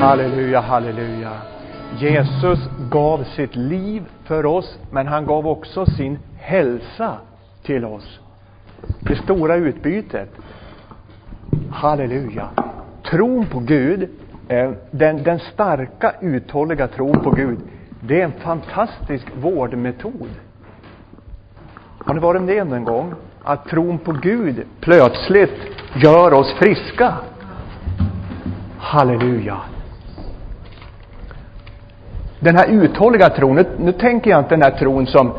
Halleluja, halleluja. Jesus gav sitt liv för oss, men han gav också sin hälsa till oss. Det stora utbytet. Halleluja. Tron på Gud, eh, den, den starka uthålliga tron på Gud, det är en fantastisk vårdmetod. Har ni varit med om en gång? Att tron på Gud plötsligt gör oss friska. Halleluja. Den här uthålliga tron, nu, nu tänker jag inte den här tron som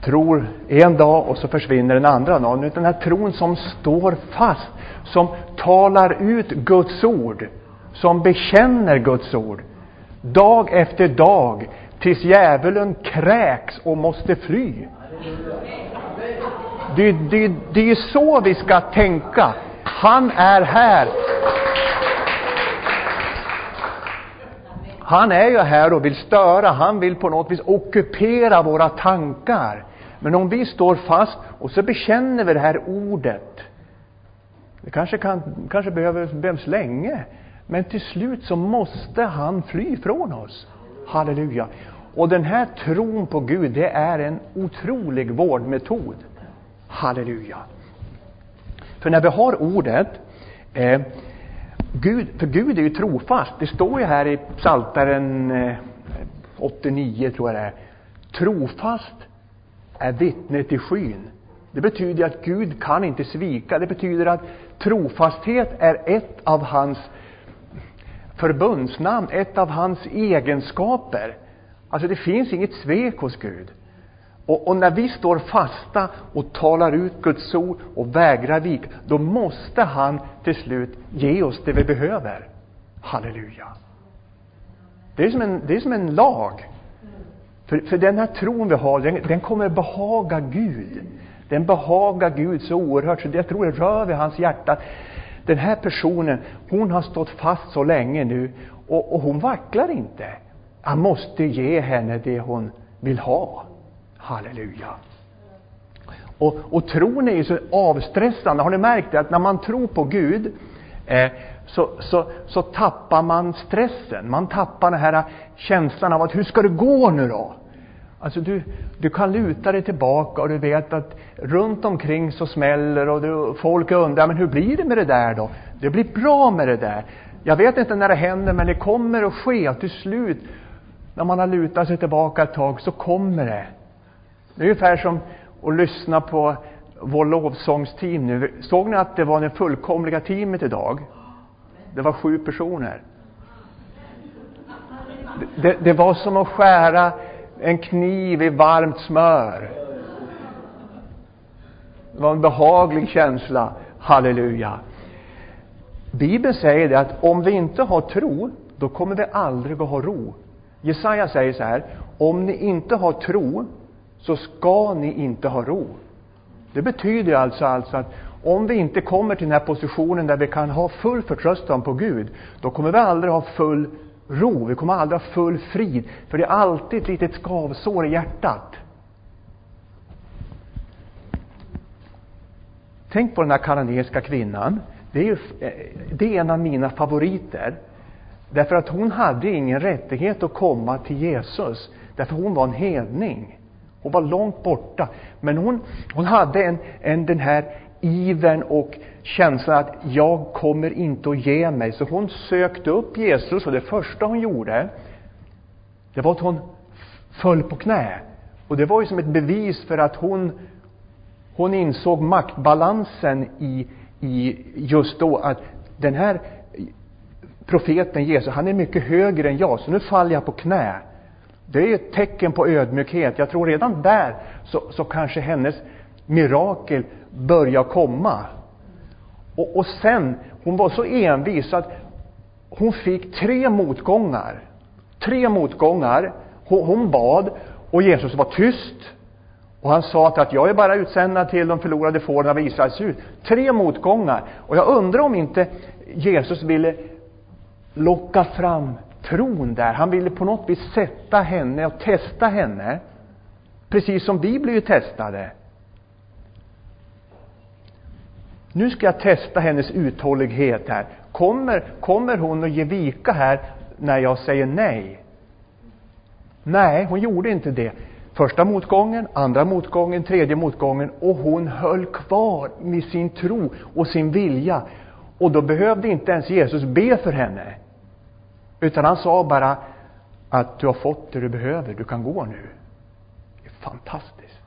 tror en dag och så försvinner den andra dagen. Utan den här tron som står fast, som talar ut Guds ord, som bekänner Guds ord. Dag efter dag, tills djävulen kräks och måste fly. Det, det, det är så vi ska tänka. Han är här. Han är ju här och vill störa, han vill på något vis ockupera våra tankar. Men om vi står fast och så bekänner vi det här ordet. Det kanske, kan, kanske behöver, behövs länge. Men till slut så måste han fly från oss. Halleluja. Och den här tron på Gud, det är en otrolig vårdmetod. Halleluja. För när vi har ordet, eh, Gud, för Gud är ju trofast. Det står ju här i Psaltaren eh, 89, tror jag det är. Trofast är vittnet i skyn. Det betyder att Gud kan inte svika. Det betyder att trofasthet är ett av hans förbundsnamn, ett av hans egenskaper. Alltså det finns inget svek hos Gud. Och, och, när vi står fasta och talar ut Guds ord och vägrar vika, då måste han till slut ge oss det vi behöver. Halleluja. Det är som en, det är som en lag. För, för den här tron vi har, den, den kommer behaga Gud. Den behagar Gud så oerhört, så jag tror det rör vid hans hjärta. Den här personen, hon har stått fast så länge nu och, och hon vacklar inte. Han måste ge henne det hon vill ha. Halleluja. Och, och tron är ju så avstressande. Har ni märkt det? Att när man tror på Gud eh, så, så, så tappar man stressen. Man tappar den här känslan av att hur ska det gå nu då? Alltså du, du kan luta dig tillbaka och du vet att runt omkring så smäller och du, folk undrar, men hur blir det med det där då? Det blir bra med det där. Jag vet inte när det händer, men det kommer att ske. Till slut, när man har lutat sig tillbaka ett tag, så kommer det. Det är ungefär som att lyssna på vår lovsångsteam nu. Såg ni att det var det fullkomliga teamet idag? Det var sju personer. Det, det var som att skära en kniv i varmt smör. Det var en behaglig känsla. Halleluja. Bibeln säger det att om vi inte har tro, då kommer vi aldrig att ha ro. Jesaja säger så här, om ni inte har tro, så ska ni inte ha ro. Det betyder alltså, alltså att om vi inte kommer till den här positionen där vi kan ha full förtröstan på Gud, då kommer vi aldrig ha full ro, vi kommer aldrig ha full frid, för det är alltid ett litet skavsår i hjärtat. Tänk på den här kanadensiska kvinnan. Det är, ju, eh, det är en av mina favoriter. Därför att hon hade ingen rättighet att komma till Jesus, därför hon var en hedning. Hon var långt borta. Men hon, hon hade en, en, den här ivern och känslan att jag kommer inte att ge mig. Så hon sökte upp Jesus och det första hon gjorde, det var att hon föll på knä. Och det var ju som ett bevis för att hon, hon insåg maktbalansen i, i just då att den här profeten Jesus, han är mycket högre än jag, så nu faller jag på knä. Det är ett tecken på ödmjukhet. Jag tror redan där så, så kanske hennes mirakel börjar komma. Och, och sen, hon var så envis att hon fick tre motgångar. Tre motgångar. Hon, hon bad och Jesus var tyst. Och han sa att jag är bara utsänd till de förlorade fåren av Israels hus. Tre motgångar. Och jag undrar om inte Jesus ville locka fram tron där. Han ville på något vis sätta henne och testa henne. Precis som vi blir ju testade. Nu ska jag testa hennes uthållighet här. Kommer, kommer hon att ge vika här när jag säger nej? Nej, hon gjorde inte det. Första motgången, andra motgången, tredje motgången och hon höll kvar med sin tro och sin vilja. Och då behövde inte ens Jesus be för henne. Utan han sa bara att du har fått det du behöver, du kan gå nu. Det är fantastiskt.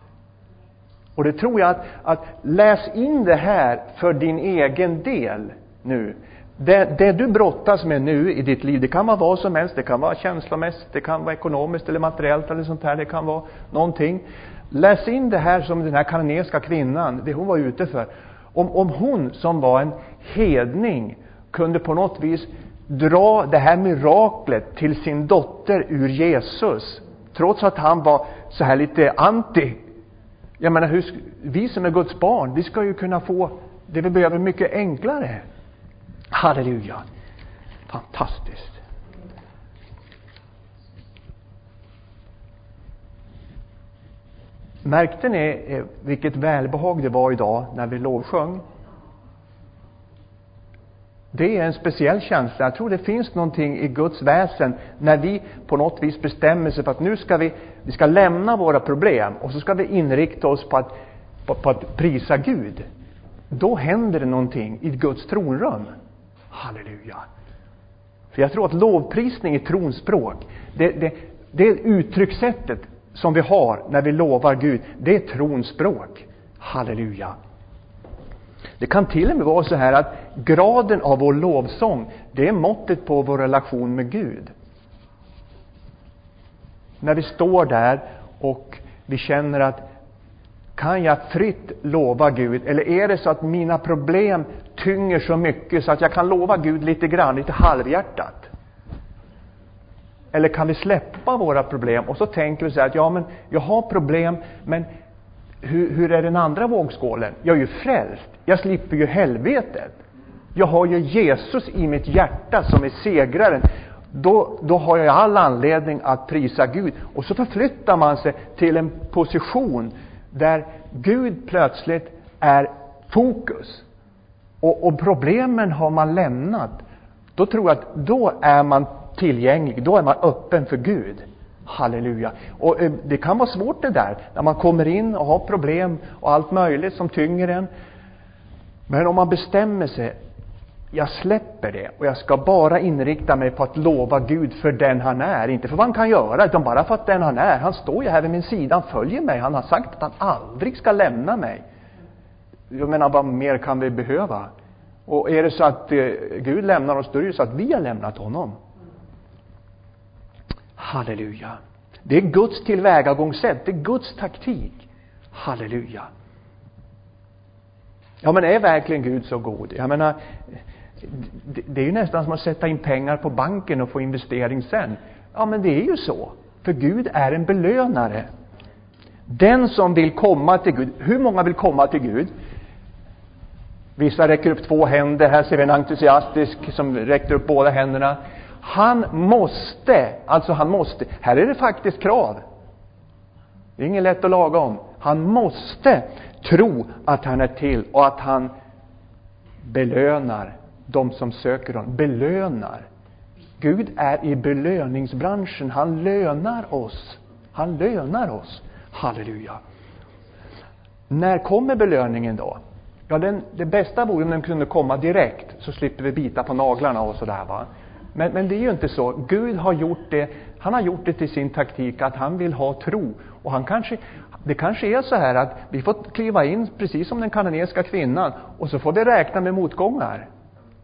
Och det tror jag att, att läs in det här för din egen del nu. Det, det du brottas med nu i ditt liv, det kan vara vad som helst. Det kan vara känslomässigt, det kan vara ekonomiskt eller materiellt eller sånt här. Det kan vara någonting. Läs in det här som den här kananeiska kvinnan, det hon var ute för. Om, om hon som var en hedning kunde på något vis dra det här miraklet till sin dotter ur Jesus, trots att han var så här lite anti. Jag menar, hur, vi som är Guds barn, vi ska ju kunna få det vi behöver mycket enklare. Halleluja! Fantastiskt. Märkte ni eh, vilket välbehag det var idag när vi lovsjöng? Det är en speciell känsla. Jag tror det finns någonting i Guds väsen när vi på något vis bestämmer sig för att nu ska vi, vi ska lämna våra problem och så ska vi inrikta oss på att, på, på att prisa Gud. Då händer det någonting i Guds tronrum. Halleluja. För jag tror att lovprisning i tronspråk, det, det, det uttryckssättet som vi har när vi lovar Gud, det är tronspråk. Halleluja. Det kan till och med vara så här att graden av vår lovsång, det är måttet på vår relation med Gud. När vi står där och vi känner att kan jag fritt lova Gud? Eller är det så att mina problem tynger så mycket så att jag kan lova Gud lite grann, lite halvhjärtat? Eller kan vi släppa våra problem och så tänker vi så här att ja, men jag har problem, men hur, hur är den andra vågskålen? Jag är ju frälst. Jag slipper ju helvetet. Jag har ju Jesus i mitt hjärta som är segraren. Då, då har jag all anledning att prisa Gud. Och så förflyttar man sig till en position där Gud plötsligt är fokus. Och, och problemen har man lämnat. Då tror jag att då är man tillgänglig, då är man öppen för Gud. Halleluja. Och eh, det kan vara svårt det där, när man kommer in och har problem och allt möjligt som tynger en. Men om man bestämmer sig, jag släpper det och jag ska bara inrikta mig på att lova Gud för den han är, inte för vad han kan göra, utan bara för att den han är. Han står ju här vid min sida, han följer mig, han har sagt att han aldrig ska lämna mig. Jag menar, vad mer kan vi behöva? Och är det så att eh, Gud lämnar oss, då är det ju så att vi har lämnat honom. Halleluja. Det är Guds tillvägagångssätt, det är Guds taktik. Halleluja. Ja, men är verkligen Gud så god? Jag menar, det är ju nästan som att sätta in pengar på banken och få investering sen. Ja, men det är ju så. För Gud är en belönare. Den som vill komma till Gud, hur många vill komma till Gud? Vissa räcker upp två händer, här ser vi en entusiastisk som räckte upp båda händerna. Han måste, alltså han måste, här är det faktiskt krav. Det är inget lätt att laga om. Han måste tro att han är till och att han belönar de som söker honom. Belönar. Gud är i belöningsbranschen. Han lönar oss. Han lönar oss. Halleluja. När kommer belöningen då? Ja, den, det bästa vore om den kunde komma direkt, så slipper vi bita på naglarna och sådär va. Men, men det är ju inte så. Gud har gjort det, han har gjort det till sin taktik att han vill ha tro. Och han kanske, det kanske är så här att vi får kliva in precis som den kanadensiska kvinnan och så får vi räkna med motgångar.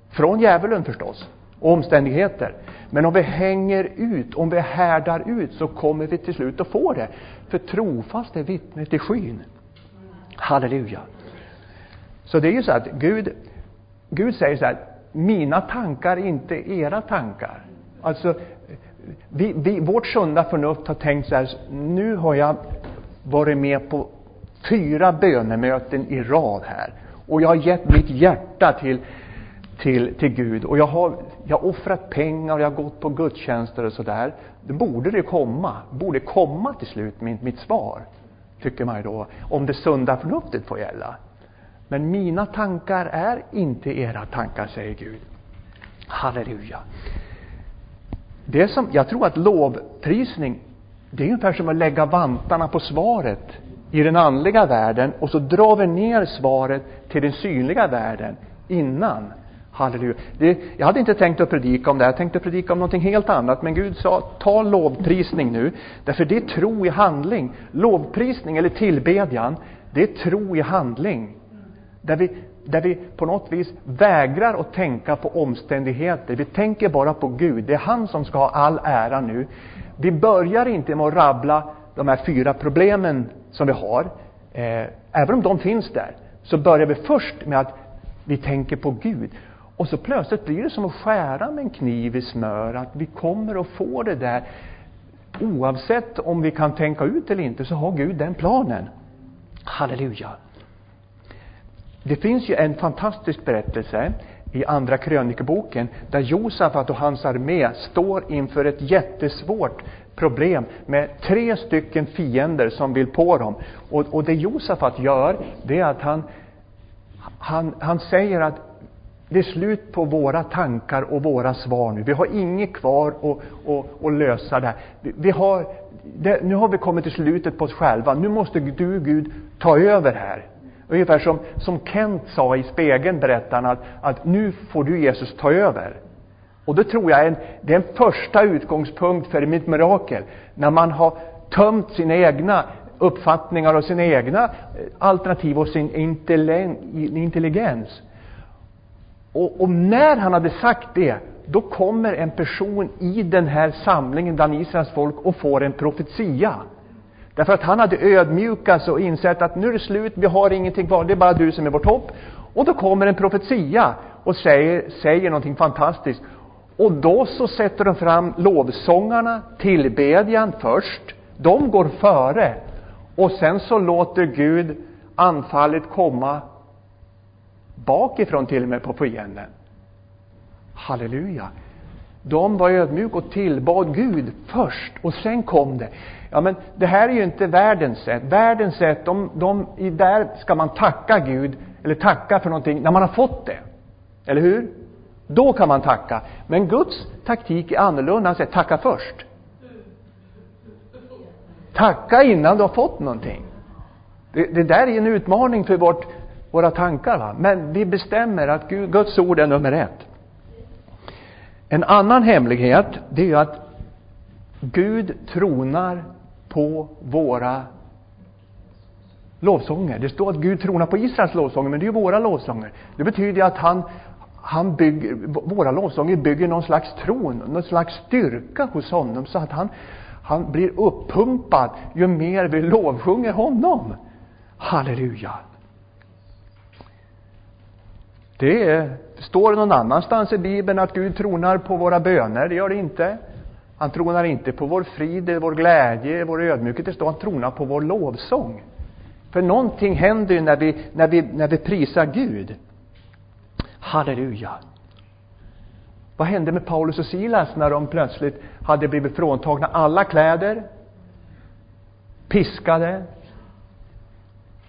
Från djävulen förstås, och omständigheter. Men om vi hänger ut, om vi härdar ut, så kommer vi till slut att få det. För trofast är vittnet i skyn. Halleluja. Så det är ju så att Gud, Gud säger så här, mina tankar är inte era tankar. Alltså, vi, vi, vårt sunda förnuft har tänkt så här, nu har jag varit med på fyra bönemöten i rad här. Och jag har gett mitt hjärta till, till, till Gud. Och jag har, jag har offrat pengar och jag har gått på gudstjänster och sådär. Då borde det komma, borde komma till slut mitt, mitt svar. Tycker man ju då. Om det sunda förnuftet får gälla. Men mina tankar är inte era tankar, säger Gud. Halleluja. Det som, jag tror att lovprisning, det är ungefär som att lägga vantarna på svaret i den andliga världen och så drar vi ner svaret till den synliga världen innan. Halleluja. Det, jag hade inte tänkt att predika om det, jag tänkte predika om någonting helt annat, men Gud sa, ta lovprisning nu, därför det är tro i handling. Lovprisning eller tillbedjan, det är tro i handling. Där vi, där vi på något vis vägrar att tänka på omständigheter. Vi tänker bara på Gud. Det är han som ska ha all ära nu. Vi börjar inte med att rabbla de här fyra problemen som vi har. Eh, även om de finns där, så börjar vi först med att vi tänker på Gud. Och så plötsligt blir det som att skära med en kniv i smör, att vi kommer att få det där. Oavsett om vi kan tänka ut eller inte, så har Gud den planen. Halleluja. Det finns ju en fantastisk berättelse i Andra krönikeboken där Josafat och hans armé står inför ett jättesvårt problem med tre stycken fiender som vill på dem. Och, och det Josafat gör, det är att han, han, han säger att det är slut på våra tankar och våra svar nu. Vi har inget kvar att, att, att lösa det här. Vi, vi har, det, nu har vi kommit till slutet på oss själva. Nu måste du, Gud, ta över här. Ungefär som, som Kent sa i spegeln, berättaren, att, att nu får du Jesus ta över. Och det tror jag är en, det är en första utgångspunkt för mitt mirakel. När man har tömt sina egna uppfattningar och sina egna eh, alternativ och sin intelligens. Och, och när han hade sagt det, då kommer en person i den här samlingen bland Israels folk och får en profetia. Därför att han hade ödmjukats och insett att nu är det slut, vi har ingenting kvar, det är bara du som är vårt hopp. Och då kommer en profetia och säger, säger någonting fantastiskt. Och då så sätter de fram lovsångarna, tillbedjan först. De går före. Och sen så låter Gud anfallet komma bakifrån till och med på fienden. Halleluja. De var ödmjuka och tillbad Gud först och sen kom det. Ja, men det här är ju inte världens sätt. Världens sätt, de, de, där ska man tacka Gud, eller tacka för någonting, när man har fått det. Eller hur? Då kan man tacka. Men Guds taktik är annorlunda. Han säger tacka först. Tacka innan du har fått någonting. Det, det där är en utmaning för vårt, våra tankar. Va? Men vi bestämmer att Gud, Guds ord är nummer ett. En annan hemlighet, det är ju att Gud tronar på våra lovsånger. Det står att Gud tronar på Israels lovsånger, men det är ju våra lovsånger. Det betyder att han, han bygger, våra lovsånger bygger någon slags tron, någon slags styrka hos honom, så att han, han blir uppumpad ju mer vi lovsjunger honom. Halleluja! Det är står det någon annanstans i Bibeln att Gud tronar på våra böner, det gör det inte. Han tronar inte på vår frid, vår glädje, vår ödmjukhet. Det står han tronar på vår lovsång. För någonting händer ju när vi, när vi, när vi prisar Gud. Halleluja! Vad hände med Paulus och Silas när de plötsligt hade blivit fråntagna alla kläder, piskade,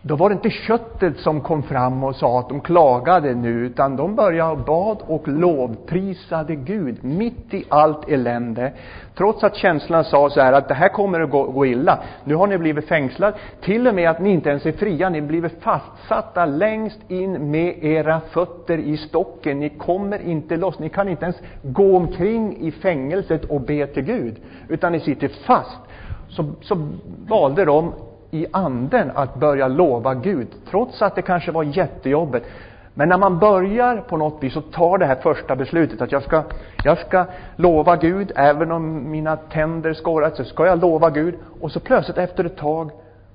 då var det inte köttet som kom fram och sa att de klagade nu, utan de började bad och lovprisade Gud mitt i allt elände. Trots att känslan sa så här att det här kommer att gå, gå illa. Nu har ni blivit fängslade. Till och med att ni inte ens är fria. Ni blivit fastsatta längst in med era fötter i stocken. Ni kommer inte loss. Ni kan inte ens gå omkring i fängelset och be till Gud. Utan ni sitter fast. Så, så valde de i anden att börja lova Gud, trots att det kanske var jättejobbigt. Men när man börjar på något vis och tar det här första beslutet att jag ska, jag ska lova Gud, även om mina tänder skorrat, så ska jag lova Gud. Och så plötsligt efter ett tag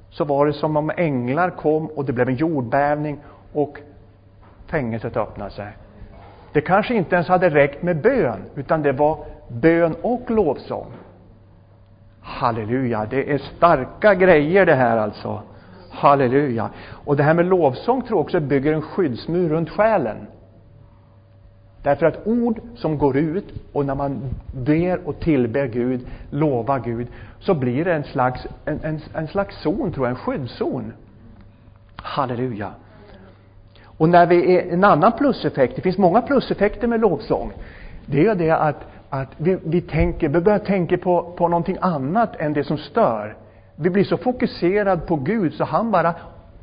så var det som om änglar kom och det blev en jordbävning och fängelset öppnade sig. Det kanske inte ens hade räckt med bön, utan det var bön och lovsång. Halleluja, det är starka grejer det här alltså. Halleluja. Och det här med lovsång tror jag också bygger en skyddsmur runt själen. Därför att ord som går ut och när man ber och tillber Gud, lovar Gud, så blir det en slags, en, en, en slags zon, tror jag, en skyddszon. Halleluja. Och när vi är, en annan pluseffekt, det finns många pluseffekter med lovsång. det är ju det att, att vi, vi tänker, vi börjar tänka på, på någonting annat än det som stör. Vi blir så fokuserade på Gud så han bara,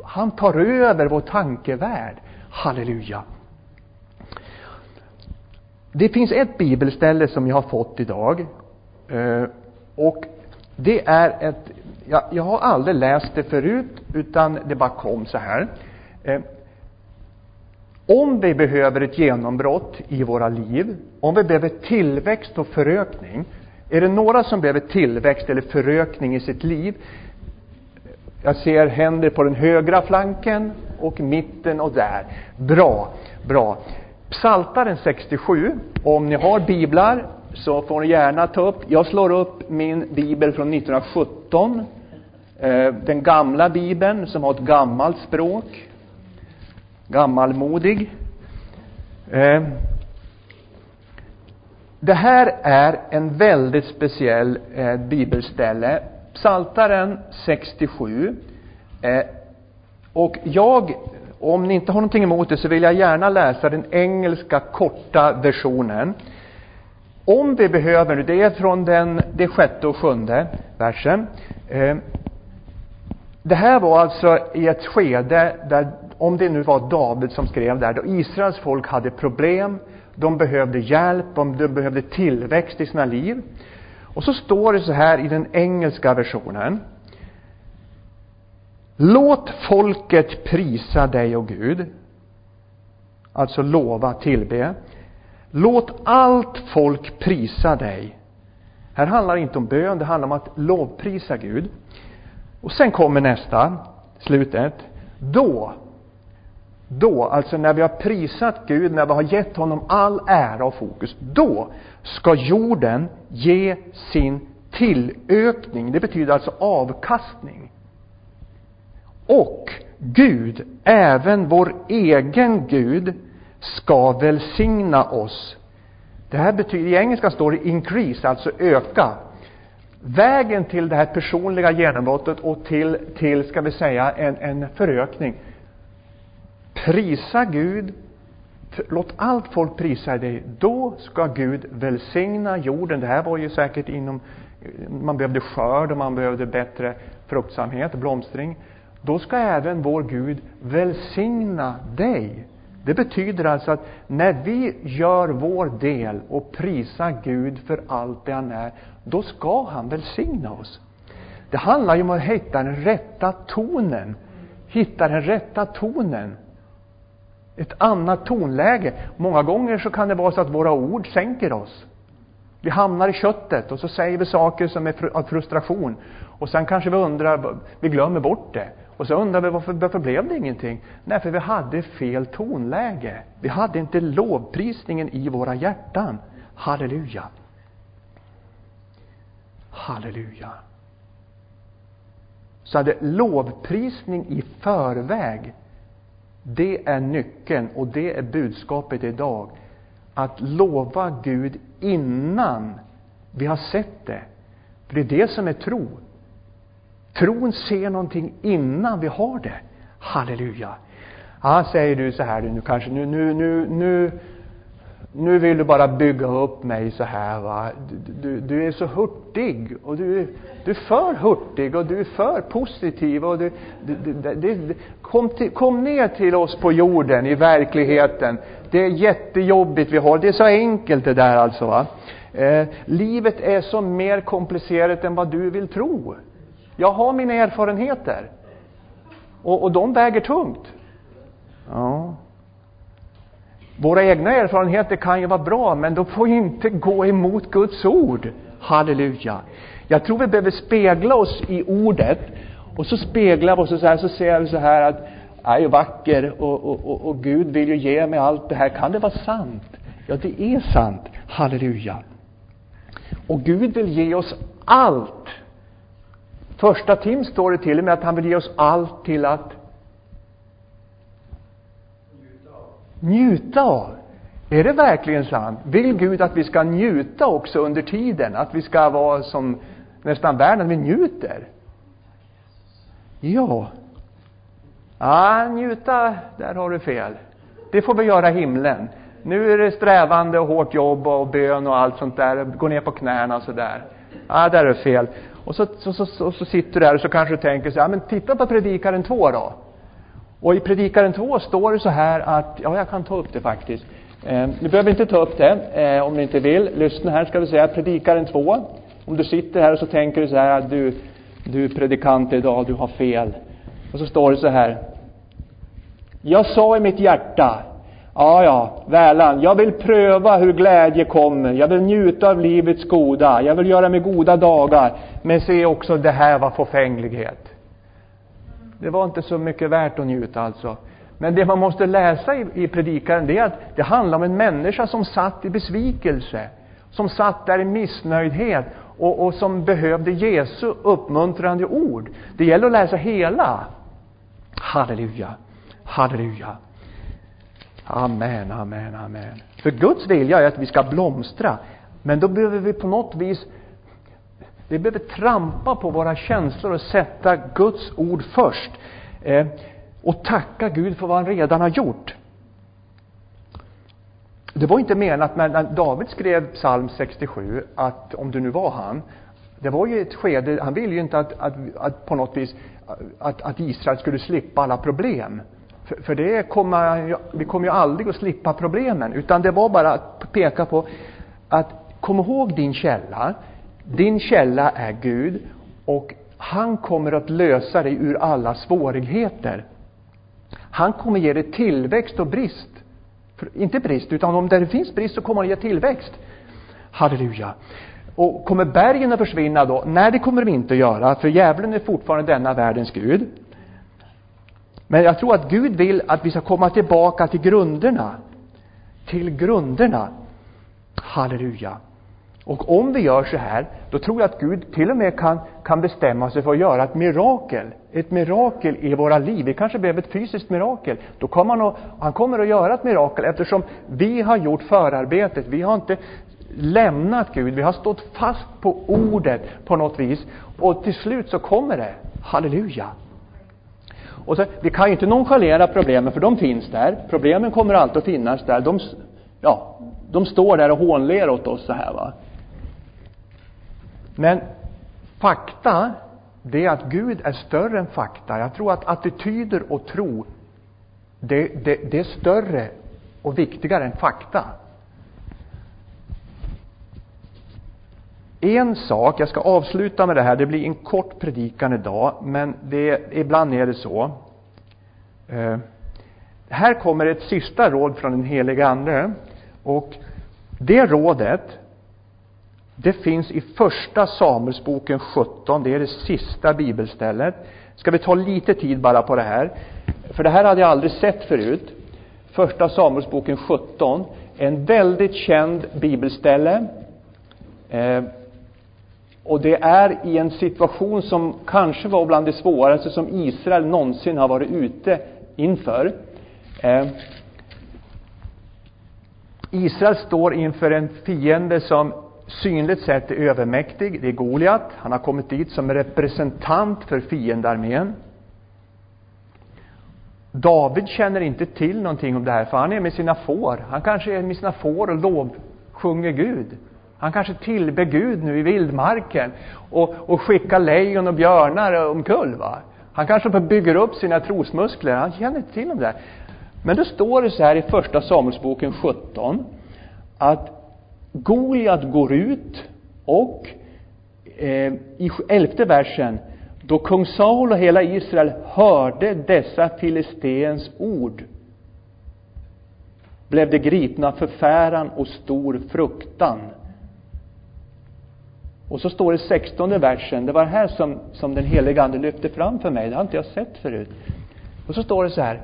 han tar över vår tankevärld. Halleluja. Det finns ett bibelställe som jag har fått idag. Eh, och det är ett, jag, jag har aldrig läst det förut, utan det bara kom så här. Eh, om vi behöver ett genombrott i våra liv, om vi behöver tillväxt och förökning, är det några som behöver tillväxt eller förökning i sitt liv? Jag ser händer på den högra flanken och mitten och där. Bra, bra. Psaltaren 67, om ni har biblar så får ni gärna ta upp. Jag slår upp min bibel från 1917. Eh, den gamla bibeln som har ett gammalt språk. Gammalmodig. Eh, det här är en väldigt speciell eh, bibelställe. Psaltaren 67. Eh, och jag om ni inte har någonting emot det så vill jag gärna läsa den engelska korta versionen. Om vi behöver, nu, det är från den, det sjätte och sjunde versen. Eh, det här var alltså i ett skede där, om det nu var David som skrev där, då Israels folk hade problem, de behövde hjälp, de behövde tillväxt i sina liv. Och så står det så här i den engelska versionen. Låt folket prisa dig, och Gud. Alltså lova, tillbe. Låt allt folk prisa dig. Här handlar det inte om bön, det handlar om att lovprisa Gud. Och sen kommer nästa, slutet. Då, då, alltså när vi har prisat Gud, när vi har gett honom all ära och fokus, då ska jorden ge sin tillökning. Det betyder alltså avkastning. Och Gud, även vår egen Gud, ska välsigna oss. Det här betyder, i engelska står det increase, alltså öka. Vägen till det här personliga genombrottet och till, till ska vi säga, en, en förökning. Prisa Gud, låt allt folk prisa dig. Då ska Gud välsigna jorden. Det här var ju säkert inom, man behövde skörd och man behövde bättre fruktsamhet, blomstring då ska även vår Gud välsigna dig. Det betyder alltså att när vi gör vår del och prisar Gud för allt det han är, då ska han välsigna oss. Det handlar ju om att hitta den rätta tonen. Hitta den rätta tonen. Ett annat tonläge. Många gånger så kan det vara så att våra ord sänker oss. Vi hamnar i köttet och så säger vi saker som är av frustration. Och sen kanske vi undrar, vi glömmer bort det. Och så undrar vi varför, varför blev det ingenting? Nej, för vi hade fel tonläge. Vi hade inte lovprisningen i våra hjärtan. Halleluja. Halleluja. Så hade lovprisning i förväg, det är nyckeln och det är budskapet idag. Att lova Gud innan vi har sett det. För det är det som är tro. Tron ser någonting innan vi har det. Halleluja. Ah, säger du så här nu kanske, nu, nu, nu, nu, nu vill du bara bygga upp mig så här va. Du, du, du är så hurtig och du, du är för hurtig och du är för positiv och du, du, du kom, till, kom ner till oss på jorden i verkligheten. Det är jättejobbigt vi har, det är så enkelt det där alltså va. Eh, livet är så mer komplicerat än vad du vill tro. Jag har mina erfarenheter. Och, och de väger tungt. Ja. Våra egna erfarenheter kan ju vara bra, men de får inte gå emot Guds ord. Halleluja. Jag tror vi behöver spegla oss i ordet. Och så speglar vi oss och så, här, så ser vi så här att jag är vacker och, och, och, och Gud vill ju ge mig allt det här. Kan det vara sant? Ja, det är sant. Halleluja. Och Gud vill ge oss allt Första Tim står det till och med att han vill ge oss allt till att njuta av. Är det verkligen sant? Vill Gud att vi ska njuta också under tiden? Att vi ska vara som nästan världen, vi njuter? Ja. Ja, njuta, där har du fel. Det får vi göra i himlen. Nu är det strävande och hårt jobb och bön och allt sånt där. Gå ner på knäna och sådär. Ja, där är det fel. Och så, så, så, så, så sitter du där och så kanske du tänker så här, men titta på Predikaren 2 då. Och i Predikaren 2 står det så här att, ja jag kan ta upp det faktiskt. Eh, ni behöver inte ta upp det eh, om ni inte vill. Lyssna här ska vi säga Predikaren 2. Om du sitter här och så tänker du så här att du, du predikant idag, du har fel. Och så står det så här. Jag sa i mitt hjärta, ja, ja, välan, jag vill pröva hur glädje kommer. Jag vill njuta av livets goda. Jag vill göra mig goda dagar. Men se också, det här var förfänglighet. Det var inte så mycket värt att njuta alltså. Men det man måste läsa i, i predikaren, det är att det handlar om en människa som satt i besvikelse. Som satt där i missnöjdhet och, och som behövde Jesu uppmuntrande ord. Det gäller att läsa hela. Halleluja. Halleluja. Amen, amen, amen. För Guds vilja är att vi ska blomstra. Men då behöver vi på något vis vi behöver trampa på våra känslor och sätta Guds ord först. Eh, och tacka Gud för vad han redan har gjort. Det var inte menat när David skrev psalm 67 att, om det nu var han, det var ju ett skede, han ville ju inte att, att, att på något vis, att, att Israel skulle slippa alla problem. För, för det kommer, vi kommer ju aldrig att slippa problemen, utan det var bara att peka på att kom ihåg din källa. Din källa är Gud och han kommer att lösa dig ur alla svårigheter. Han kommer ge dig tillväxt och brist. För, inte brist, utan om det finns brist så kommer han ge tillväxt. Halleluja. Och kommer bergen att försvinna då? Nej, det kommer de inte att göra, för djävulen är fortfarande denna världens Gud. Men jag tror att Gud vill att vi ska komma tillbaka till grunderna. Till grunderna. Halleluja. Och om vi gör så här, då tror jag att Gud till och med kan, kan bestämma sig för att göra ett mirakel. Ett mirakel i våra liv. Vi kanske behöver ett fysiskt mirakel. Då kommer han, att, han kommer att göra ett mirakel eftersom vi har gjort förarbetet. Vi har inte lämnat Gud. Vi har stått fast på ordet på något vis. Och till slut så kommer det. Halleluja. Och så, vi kan ju inte nonchalera problemen, för de finns där. Problemen kommer alltid att finnas där. De, ja, de står där och hånler åt oss så här va. Men fakta, det är att Gud är större än fakta. Jag tror att attityder och tro, det, det, det är större och viktigare än fakta. En sak, jag ska avsluta med det här, det blir en kort predikan idag, men det, ibland är det så. Eh, här kommer ett sista råd från den helige Ande. Och det rådet, det finns i första Samuelsboken 17, det är det sista bibelstället. Ska vi ta lite tid bara på det här? För det här hade jag aldrig sett förut. Första Samuelsboken 17, en väldigt känd bibelställe. Eh, och det är i en situation som kanske var bland det svåraste som Israel någonsin har varit ute inför. Eh, Israel står inför en fiende som synligt sett är övermäktig. Det är Goliat. Han har kommit dit som representant för fiendearmén. David känner inte till någonting om det här, för han är med sina får. Han kanske är med sina får och lovsjunger Gud. Han kanske tillber Gud nu i vildmarken och, och skickar lejon och björnar omkull. Va? Han kanske bygger upp sina trosmuskler. Han känner inte till om det. här. Men då står det så här i första Samuelsboken 17 att Goliat går ut och eh, i elfte versen då kung Saul och hela Israel hörde dessa filisteens ord blev de gripna förfäran och stor fruktan. Och så står det i sextonde versen, det var det här som, som den heliga Ande lyfte fram för mig, det har inte jag sett förut. Och så står det så här,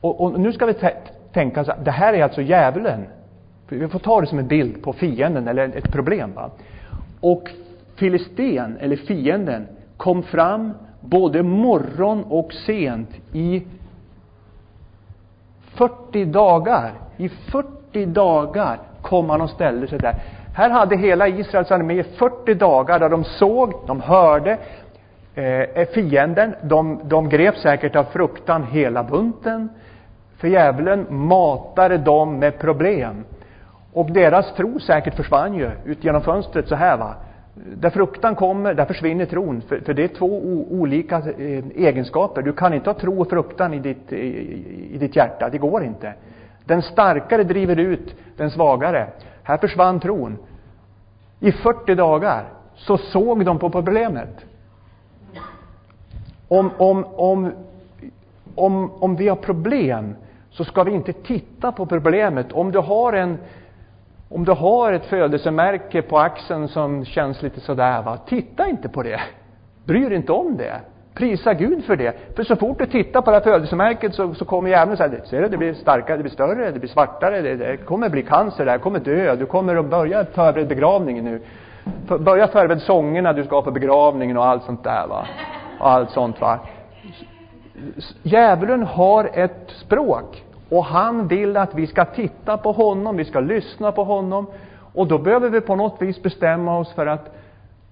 och, och nu ska vi tänka så här, det här är alltså djävulen. Vi får ta det som en bild på fienden eller ett problem. Va? Och filisten, eller fienden, kom fram både morgon och sent i 40 dagar. I 40 dagar kom han och ställde sig där. Här hade hela Israels armé 40 dagar där de såg, de hörde eh, eh, fienden. De, de greps säkert av fruktan hela bunten. För djävulen matade dem med problem. Och deras tro säkert försvann ju ut genom fönstret så här va. Där fruktan kommer, där försvinner tron. För, för det är två olika eh, egenskaper. Du kan inte ha tro och fruktan i ditt, i, i ditt hjärta. Det går inte. Den starkare driver ut den svagare. Här försvann tron. I 40 dagar så såg de på problemet. Om, om, om, om, om vi har problem så ska vi inte titta på problemet. Om du har en om du har ett födelsemärke på axeln som känns lite sådär, va, titta inte på det. Bry dig inte om det. Prisa Gud för det. För så fort du tittar på det här födelsemärket så, så kommer djävulen säga, ser du, det blir starkare, det blir större, det blir svartare, det, det kommer bli cancer, det här kommer dö, du kommer att börja förbereda begravningen nu. För, börja förbereda sångerna du ska ha på begravningen och allt sånt där va. Och allt sånt va. Djävulen har ett språk. Och han vill att vi ska titta på honom, vi ska lyssna på honom. Och då behöver vi på något vis bestämma oss för att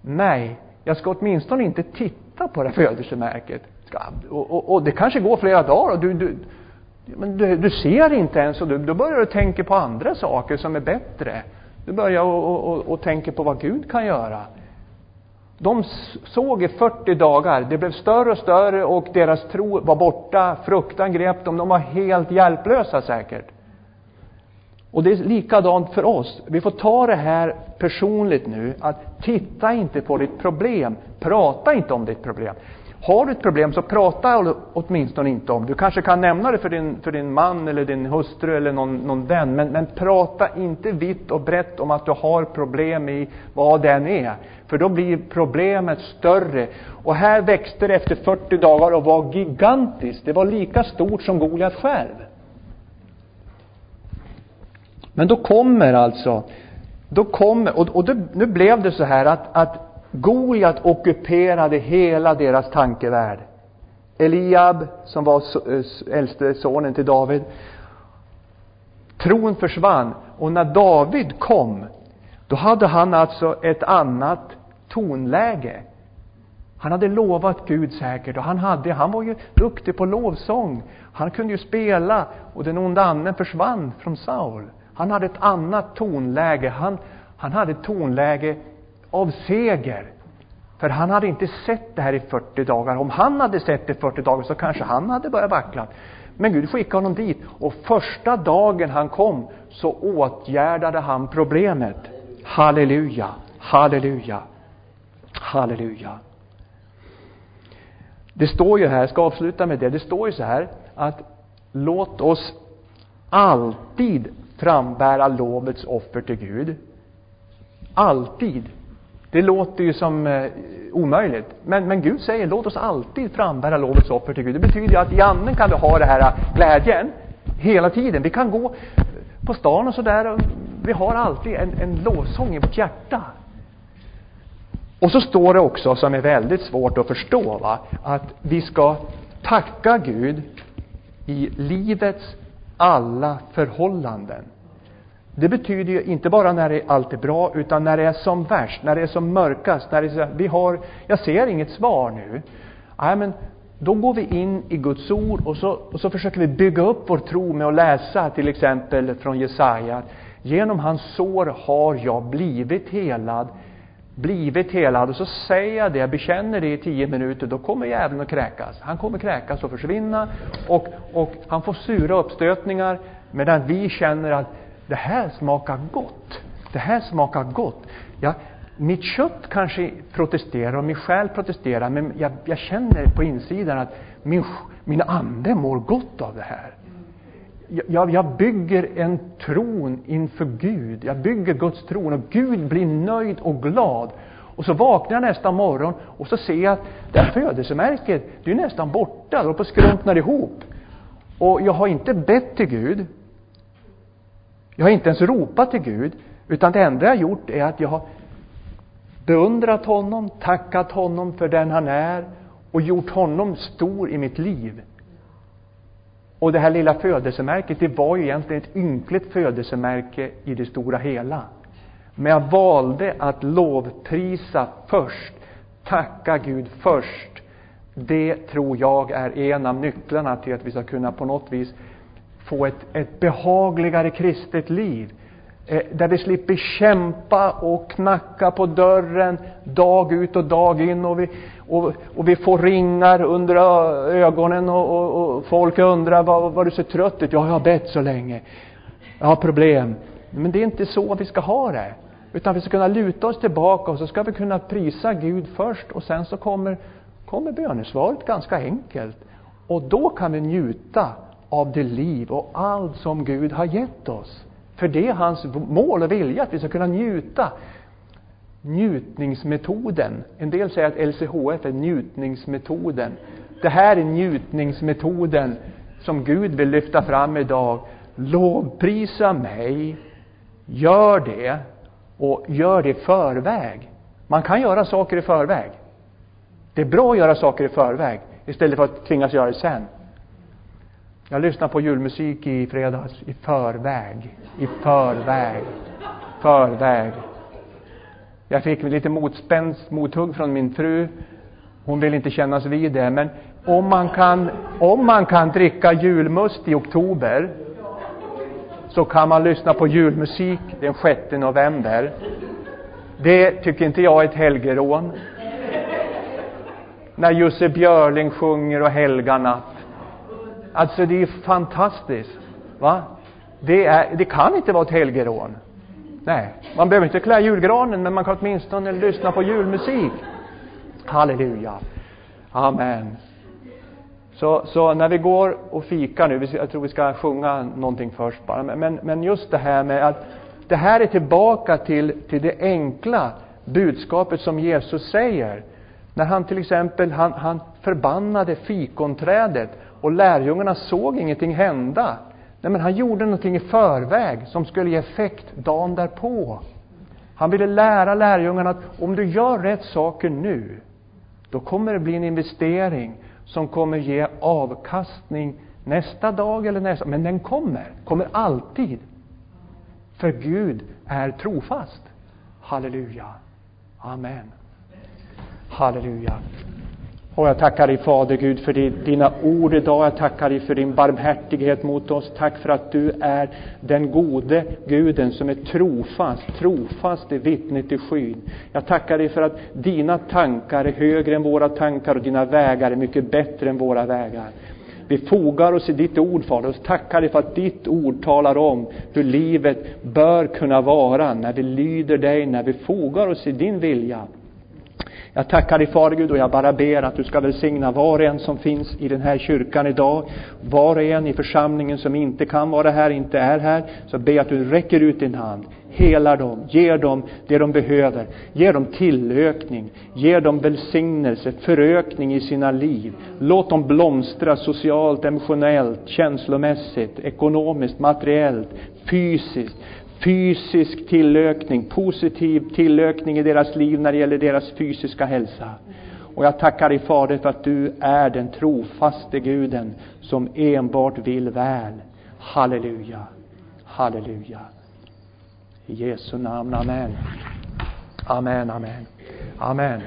nej, jag ska åtminstone inte titta på det här födelsemärket. Och, och, och det kanske går flera dagar och du, du, men du, du ser inte ens och du, då börjar du tänka på andra saker som är bättre. Du börjar och, och, och tänka på vad Gud kan göra. De såg i 40 dagar, det blev större och större och deras tro var borta, fruktan grep dem, de var helt hjälplösa säkert. Och det är likadant för oss. Vi får ta det här personligt nu, att titta inte på ditt problem, prata inte om ditt problem. Har du ett problem så prata åtminstone inte om det. Du kanske kan nämna det för din, för din man eller din hustru eller någon, någon vän, men, men prata inte vitt och brett om att du har problem i vad den är. För då blir problemet större. Och här växte det efter 40 dagar och var gigantiskt. Det var lika stort som Goliat själv. Men då kommer alltså, då kommer, och, och det, nu blev det så här att, att Goliat ockuperade hela deras tankevärld. Eliab, som var eh, äldste sonen till David, tron försvann. Och när David kom, då hade han alltså ett annat tonläge. Han hade lovat Gud säkert och han hade, han var ju duktig på lovsång. Han kunde ju spela och den onda anden försvann från Saul. Han hade ett annat tonläge. Han, han hade ett tonläge av seger. För han hade inte sett det här i 40 dagar. Om han hade sett det i 40 dagar så kanske han hade börjat vackla. Men Gud skickade honom dit och första dagen han kom så åtgärdade han problemet. Halleluja, halleluja, halleluja. Det står ju här, jag ska avsluta med det, det står ju så här att låt oss alltid frambära lovets offer till Gud. Alltid. Det låter ju som eh, omöjligt. Men, men Gud säger, låt oss alltid frambära lovets offer till Gud. Det betyder ju att i anden kan vi ha den här eh, glädjen hela tiden. Vi kan gå på stan och sådär. Vi har alltid en, en lovsång i vårt hjärta. Och så står det också, som är väldigt svårt att förstå, va? att vi ska tacka Gud i livets alla förhållanden. Det betyder ju inte bara när det allt är bra, utan när det är som värst, när det är som mörkast, när det är så, vi har, jag ser inget svar nu. Nej, men då går vi in i Guds ord och så, och så försöker vi bygga upp vår tro med att läsa till exempel från Jesaja. Genom hans sår har jag blivit helad, blivit helad. Och så säger jag det, jag bekänner det i tio minuter, då kommer djävulen att kräkas. Han kommer kräkas och försvinna och, och han får sura uppstötningar medan vi känner att det här smakar gott. Det här smakar gott. Ja, mitt kött kanske protesterar och min själ protesterar, men jag, jag känner på insidan att min, min ande mår gott av det här. Jag, jag bygger en tron inför Gud. Jag bygger Guds tron och Gud blir nöjd och glad. Och så vaknar jag nästa morgon och så ser jag att det här födelsemärket, det är nästan borta, det håller på att skrumpna ihop. Och jag har inte bett till Gud, jag har inte ens ropat till Gud, utan det enda jag har gjort är att jag har beundrat honom, tackat honom för den han är och gjort honom stor i mitt liv. Och det här lilla födelsemärket, det var ju egentligen ett ynkligt födelsemärke i det stora hela. Men jag valde att lovprisa först, tacka Gud först. Det tror jag är en av nycklarna till att vi ska kunna på något vis få ett, ett behagligare kristet liv. Eh, där vi slipper kämpa och knacka på dörren dag ut och dag in och vi, och, och vi får ringar under ögonen och, och, och folk undrar vad, vad du ser trött ut. Ja, jag har bett så länge. Jag har problem. Men det är inte så vi ska ha det. Utan vi ska kunna luta oss tillbaka och så ska vi kunna prisa Gud först och sen så kommer, kommer bönesvaret ganska enkelt. Och då kan vi njuta av det liv och allt som Gud har gett oss. För det är hans mål och vilja att vi ska kunna njuta. Njutningsmetoden. En del säger att LCHF är njutningsmetoden. Det här är njutningsmetoden som Gud vill lyfta fram idag. Lovprisa mig. Gör det. Och gör det i förväg. Man kan göra saker i förväg. Det är bra att göra saker i förväg istället för att tvingas göra det sen. Jag lyssnade på julmusik i fredags i förväg. I förväg. Förväg. Jag fick lite motspänst, mothugg från min fru. Hon vill inte kännas vid det, men om man kan, om man kan dricka julmust i oktober så kan man lyssna på julmusik den 6 november. Det tycker inte jag är ett helgerån. När Jussi Björling sjunger och helgarnatt. Alltså det är ju fantastiskt. Va? Det, är, det kan inte vara ett helgerån. Nej, man behöver inte klä julgranen, men man kan åtminstone lyssna på julmusik. Halleluja. Amen. Så, så när vi går och fikar nu, jag tror vi ska sjunga någonting först bara, men, men just det här med att det här är tillbaka till, till det enkla budskapet som Jesus säger. När han till exempel, han, han förbannade fikonträdet och lärjungarna såg ingenting hända. Nej, men han gjorde någonting i förväg som skulle ge effekt dagen därpå. Han ville lära lärjungarna att om du gör rätt saker nu, då kommer det bli en investering som kommer ge avkastning nästa dag eller nästa, men den kommer, kommer alltid. För Gud är trofast. Halleluja. Amen. Halleluja. Och jag tackar dig Fader Gud för dina ord idag. Jag tackar dig för din barmhärtighet mot oss. Tack för att du är den gode Guden som är trofast, trofast är vittnet i skyn. Jag tackar dig för att dina tankar är högre än våra tankar och dina vägar är mycket bättre än våra vägar. Vi fogar oss i ditt ord, Fader, och tackar dig för att ditt ord talar om hur livet bör kunna vara när vi lyder dig, när vi fogar oss i din vilja. Jag tackar dig Fader Gud och jag bara ber att du ska välsigna var och en som finns i den här kyrkan idag. Var och en i församlingen som inte kan vara här, inte är här. Så ber att du räcker ut din hand. Helar dem, ger dem det de behöver. Ger dem tillökning. Ger dem välsignelse, förökning i sina liv. Låt dem blomstra socialt, emotionellt, känslomässigt, ekonomiskt, materiellt, fysiskt fysisk tillökning, positiv tillökning i deras liv när det gäller deras fysiska hälsa. Och jag tackar dig Fader för att du är den trofaste Guden som enbart vill väl. Halleluja, halleluja. I Jesu namn, amen. Amen, amen. Amen.